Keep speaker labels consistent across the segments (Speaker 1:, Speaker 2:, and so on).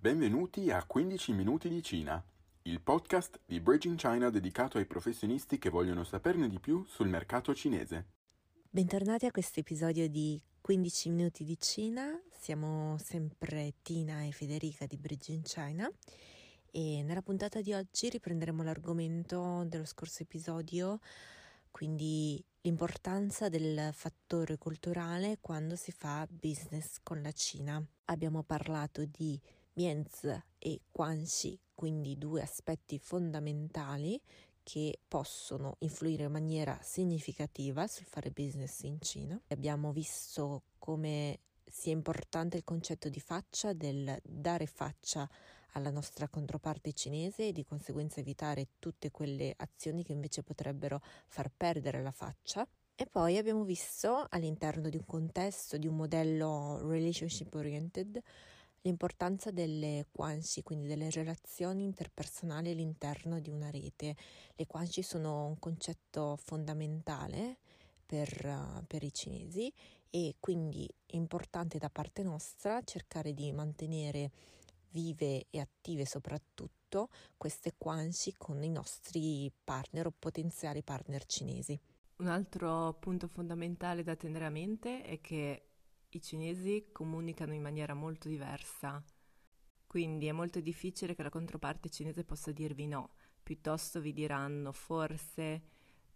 Speaker 1: Benvenuti a 15 minuti di Cina, il podcast di Bridging China dedicato ai professionisti che vogliono saperne di più sul mercato cinese.
Speaker 2: Bentornati a questo episodio di 15 minuti di Cina, siamo sempre Tina e Federica di Bridging China e nella puntata di oggi riprenderemo l'argomento dello scorso episodio, quindi l'importanza del fattore culturale quando si fa business con la Cina. Abbiamo parlato di Mienz e Guanxi, quindi due aspetti fondamentali che possono influire in maniera significativa sul fare business in Cina. Abbiamo visto come sia importante il concetto di faccia, del dare faccia alla nostra controparte cinese e di conseguenza evitare tutte quelle azioni che invece potrebbero far perdere la faccia. E poi abbiamo visto all'interno di un contesto, di un modello relationship oriented, l'importanza delle quanci, quindi delle relazioni interpersonali all'interno di una rete. Le quanci sono un concetto fondamentale per, per i cinesi e quindi è importante da parte nostra cercare di mantenere vive e attive soprattutto queste quanci con i nostri partner o potenziali partner cinesi.
Speaker 3: Un altro punto fondamentale da tenere a mente è che i cinesi comunicano in maniera molto diversa, quindi è molto difficile che la controparte cinese possa dirvi no, piuttosto vi diranno forse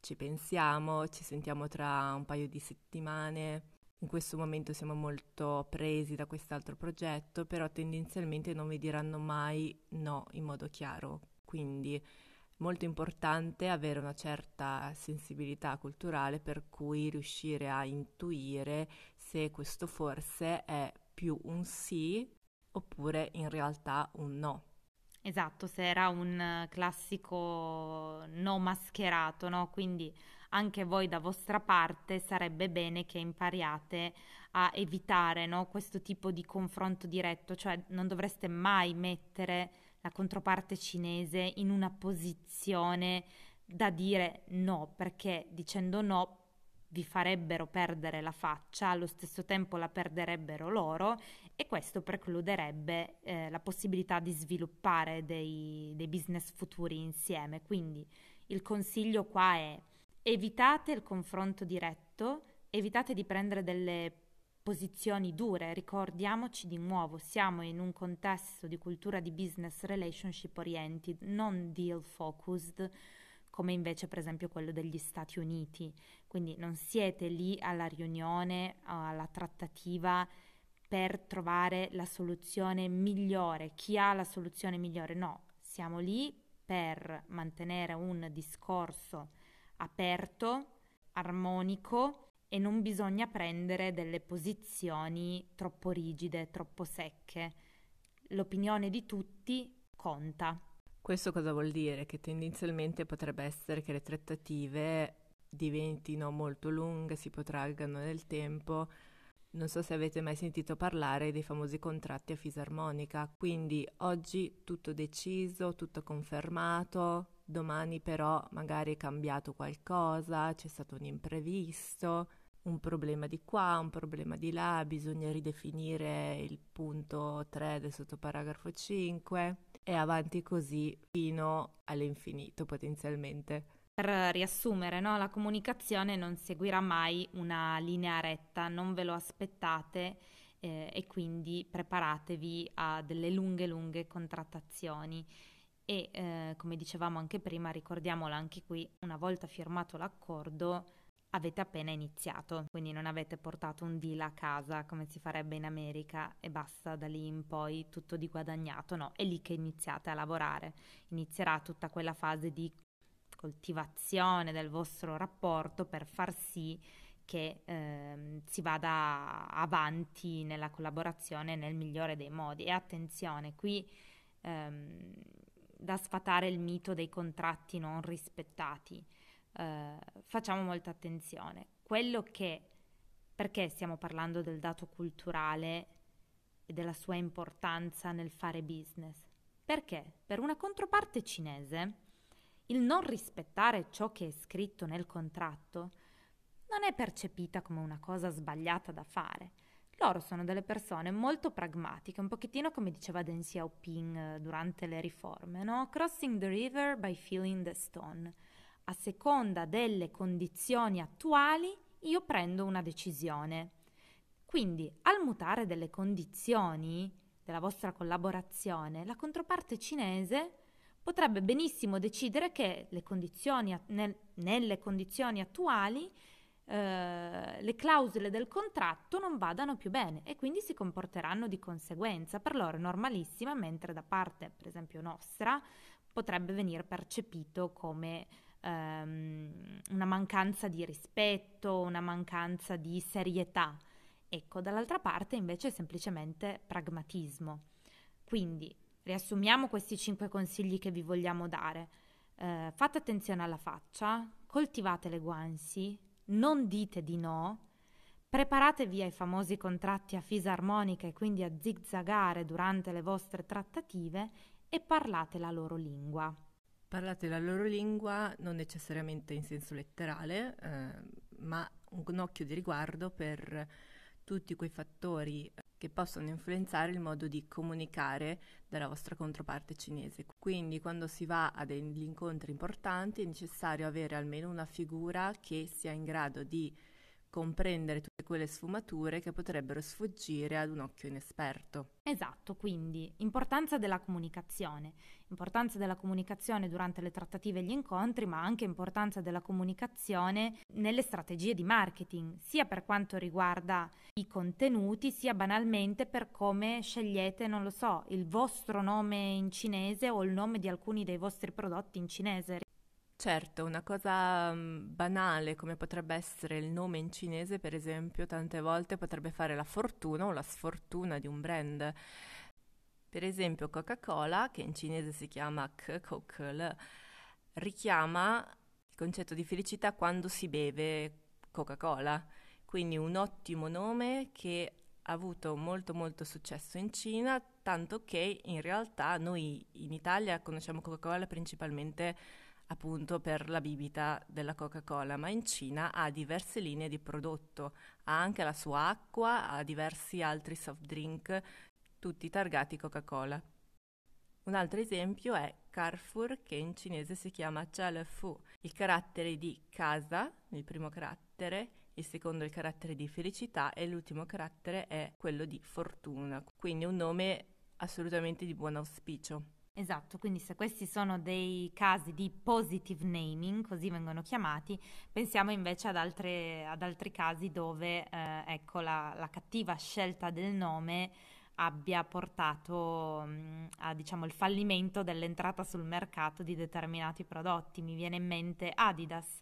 Speaker 3: ci pensiamo, ci sentiamo tra un paio di settimane. In questo momento siamo molto presi da quest'altro progetto, però tendenzialmente non vi diranno mai no in modo chiaro. Quindi molto importante avere una certa sensibilità culturale per cui riuscire a intuire se questo forse è più un sì oppure in realtà un no.
Speaker 4: Esatto, se era un classico no mascherato, no? Quindi anche voi da vostra parte sarebbe bene che impariate a evitare no? questo tipo di confronto diretto, cioè non dovreste mai mettere la controparte cinese in una posizione da dire no, perché dicendo no vi farebbero perdere la faccia, allo stesso tempo la perderebbero loro e questo precluderebbe eh, la possibilità di sviluppare dei, dei business futuri insieme. Quindi il consiglio qua è evitate il confronto diretto, evitate di prendere delle posizioni dure, ricordiamoci di nuovo, siamo in un contesto di cultura di business relationship oriented, non deal focused come invece per esempio quello degli Stati Uniti. Quindi non siete lì alla riunione, alla trattativa per trovare la soluzione migliore, chi ha la soluzione migliore, no, siamo lì per mantenere un discorso aperto, armonico e non bisogna prendere delle posizioni troppo rigide, troppo secche. L'opinione di tutti conta.
Speaker 3: Questo cosa vuol dire? Che tendenzialmente potrebbe essere che le trattative diventino molto lunghe, si protraggano nel tempo. Non so se avete mai sentito parlare dei famosi contratti a fisarmonica, quindi oggi tutto deciso, tutto confermato, domani però magari è cambiato qualcosa, c'è stato un imprevisto, un problema di qua, un problema di là, bisogna ridefinire il punto 3 del sottoparagrafo 5 e avanti così fino all'infinito potenzialmente.
Speaker 4: Per riassumere, no? la comunicazione non seguirà mai una linea retta, non ve lo aspettate eh, e quindi preparatevi a delle lunghe, lunghe contrattazioni. E eh, come dicevamo anche prima, ricordiamolo anche qui, una volta firmato l'accordo, avete appena iniziato, quindi non avete portato un deal a casa come si farebbe in America e basta da lì in poi tutto di guadagnato, no, è lì che iniziate a lavorare, inizierà tutta quella fase di coltivazione del vostro rapporto per far sì che eh, si vada avanti nella collaborazione nel migliore dei modi. E attenzione, qui ehm, da sfatare il mito dei contratti non rispettati eh, facciamo molta attenzione. Quello che, perché stiamo parlando del dato culturale e della sua importanza nel fare business? Perché per una controparte cinese il non rispettare ciò che è scritto nel contratto non è percepita come una cosa sbagliata da fare. Loro sono delle persone molto pragmatiche, un pochettino come diceva Deng Xiaoping eh, durante le riforme, no? Crossing the river by feeling the stone. A seconda delle condizioni attuali io prendo una decisione. Quindi, al mutare delle condizioni della vostra collaborazione, la controparte cinese potrebbe benissimo decidere che condizioni, nel, nelle condizioni attuali eh, le clausole del contratto non vadano più bene e quindi si comporteranno di conseguenza. Per loro è normalissima, mentre da parte, per esempio, nostra potrebbe venire percepito come ehm, una mancanza di rispetto, una mancanza di serietà. Ecco, dall'altra parte invece è semplicemente pragmatismo. Quindi riassumiamo questi cinque consigli che vi vogliamo dare. Eh, fate attenzione alla faccia, coltivate le guansi, non dite di no, preparatevi ai famosi contratti a fisarmonica e quindi a zigzagare durante le vostre trattative e parlate la loro lingua.
Speaker 3: Parlate la loro lingua non necessariamente in senso letterale, eh, ma un occhio di riguardo per tutti quei fattori che possono influenzare il modo di comunicare della vostra controparte cinese. Quindi quando si va a degli incontri importanti è necessario avere almeno una figura che sia in grado di comprendere tutte quelle sfumature che potrebbero sfuggire ad un occhio inesperto.
Speaker 4: Esatto, quindi importanza della comunicazione, importanza della comunicazione durante le trattative e gli incontri, ma anche importanza della comunicazione nelle strategie di marketing, sia per quanto riguarda i contenuti, sia banalmente per come scegliete, non lo so, il vostro nome in cinese o il nome di alcuni dei vostri prodotti in cinese.
Speaker 3: Certo, una cosa mm, banale come potrebbe essere il nome in cinese, per esempio, tante volte potrebbe fare la fortuna o la sfortuna di un brand. Per esempio Coca-Cola, che in cinese si chiama Coca-Cola, richiama il concetto di felicità quando si beve Coca-Cola. Quindi un ottimo nome che ha avuto molto molto successo in Cina, tanto che in realtà noi in Italia conosciamo Coca-Cola principalmente appunto per la bibita della Coca-Cola, ma in Cina ha diverse linee di prodotto, ha anche la sua acqua, ha diversi altri soft drink, tutti targati Coca-Cola. Un altro esempio è Carrefour, che in cinese si chiama Fu. Il carattere di casa, il primo carattere, il secondo il carattere di felicità e l'ultimo carattere è quello di fortuna, quindi un nome assolutamente di buon auspicio.
Speaker 4: Esatto, quindi se questi sono dei casi di positive naming, così vengono chiamati, pensiamo invece ad, altre, ad altri casi dove eh, ecco, la, la, cattiva scelta del nome abbia portato mh, mm, a diciamo il fallimento dell'entrata sul mercato di determinati prodotti. Mi viene in mente Adidas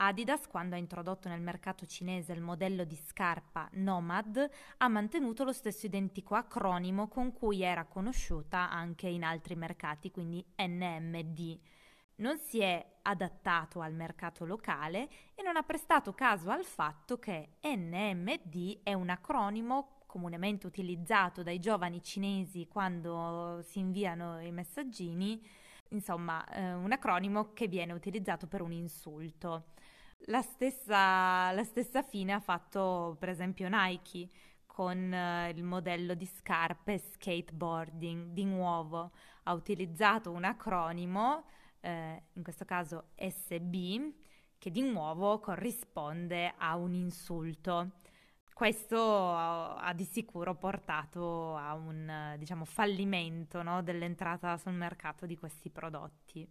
Speaker 4: Adidas, quando ha introdotto nel mercato cinese il modello di scarpa Nomad, ha mantenuto lo stesso identico acronimo con cui era conosciuta anche in altri mercati, quindi NMD. Non si è adattato al mercato locale e non ha prestato caso al fatto che NMD è un acronimo comunemente utilizzato dai giovani cinesi quando si inviano i messaggini, insomma, eh, un acronimo che viene utilizzato per un insulto. La stessa, la stessa fine ha fatto per esempio Nike con uh, il modello di scarpe skateboarding. Di nuovo ha utilizzato un acronimo, eh, in questo caso SB, che di nuovo corrisponde a un insulto. Questo ha di sicuro portato a un diciamo, fallimento no, dell'entrata sul mercato di questi prodotti.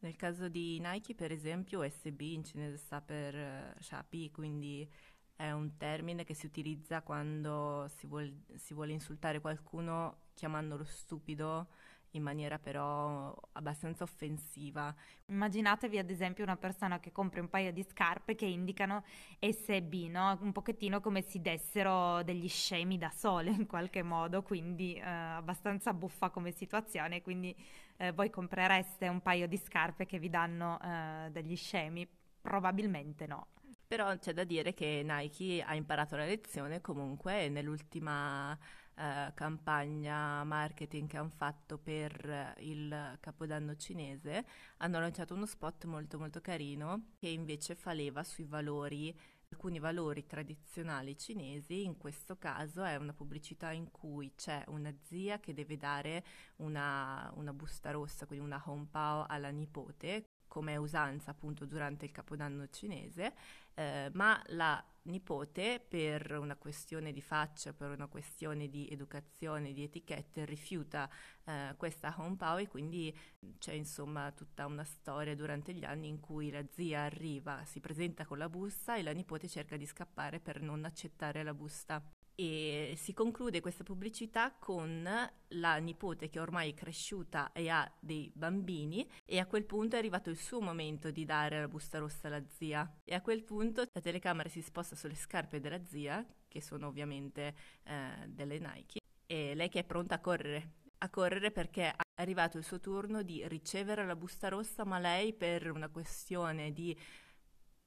Speaker 3: Nel caso di Nike, per esempio, SB in cinese sta per uh, Shapi, quindi è un termine che si utilizza quando si, vuol, si vuole insultare qualcuno chiamandolo stupido in maniera però abbastanza offensiva.
Speaker 4: Immaginatevi ad esempio una persona che compra un paio di scarpe che indicano SB, no? un pochettino come se dessero degli scemi da sole in qualche modo, quindi eh, abbastanza buffa come situazione, quindi eh, voi comprereste un paio di scarpe che vi danno eh, degli scemi? Probabilmente no.
Speaker 3: Però c'è da dire che Nike ha imparato la lezione comunque nell'ultima eh, campagna marketing che hanno fatto per il Capodanno cinese, hanno lanciato uno spot molto molto carino che invece fa leva sui valori alcuni valori tradizionali cinesi, in questo caso è una pubblicità in cui c'è una zia che deve dare una, una busta rossa, quindi una honpao alla nipote, come è usanza appunto durante il capodanno cinese, eh, ma la nipote per una questione di faccia, per una questione di educazione, di etichette, rifiuta eh, questa home pao e quindi c'è insomma tutta una storia durante gli anni in cui la zia arriva, si presenta con la busta e la nipote cerca di scappare per non accettare la busta e si conclude questa pubblicità con la nipote che ormai è cresciuta e ha dei bambini e a quel punto è arrivato il suo momento di dare la busta rossa alla zia. E a quel punto la telecamera si sposta sulle scarpe della zia che sono ovviamente eh, delle Nike e lei che è pronta a correre. A correre perché è arrivato il suo turno di ricevere la busta rossa ma lei per una questione di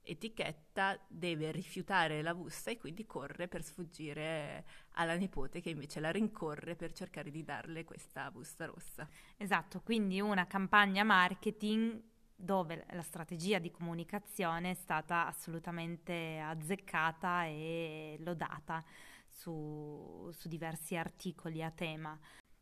Speaker 3: etichetta deve rifiutare la busta e quindi corre per sfuggire alla nipote che invece la rincorre per cercare di darle questa busta rossa.
Speaker 4: Esatto, quindi una campagna marketing dove la strategia di comunicazione è stata assolutamente azzeccata e lodata su, su diversi articoli a tema.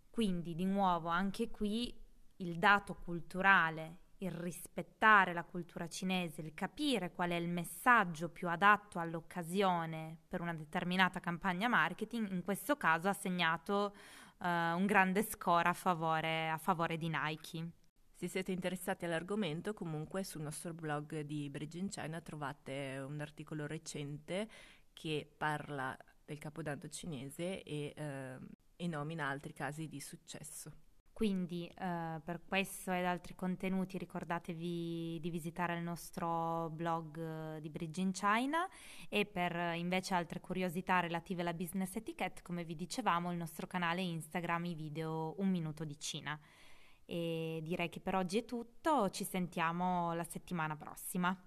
Speaker 4: Quindi di nuovo anche qui il dato culturale il rispettare la cultura cinese, il capire qual è il messaggio più adatto all'occasione per una determinata campagna marketing, in questo caso ha segnato uh, un grande score a favore, a favore di Nike.
Speaker 3: Se siete interessati all'argomento, comunque sul nostro blog di Bridge in China trovate un articolo recente che parla del capodanno cinese e, eh, e nomina altri casi di successo.
Speaker 4: Quindi eh, per questo ed altri contenuti ricordatevi di visitare il nostro blog eh, di Bridge in China e per eh, invece altre curiosità relative alla business etiquette, come vi dicevamo, il nostro canale Instagram i video Un minuto di Cina. E direi che per oggi è tutto, ci sentiamo la settimana prossima.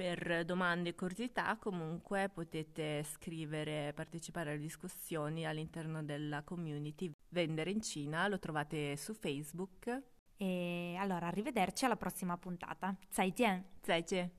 Speaker 3: Per domande e curiosità comunque potete scrivere, e partecipare alle discussioni all'interno della community Vendere in Cina, lo trovate su Facebook.
Speaker 4: E allora arrivederci alla prossima puntata.
Speaker 3: Zaijian! Zaijian!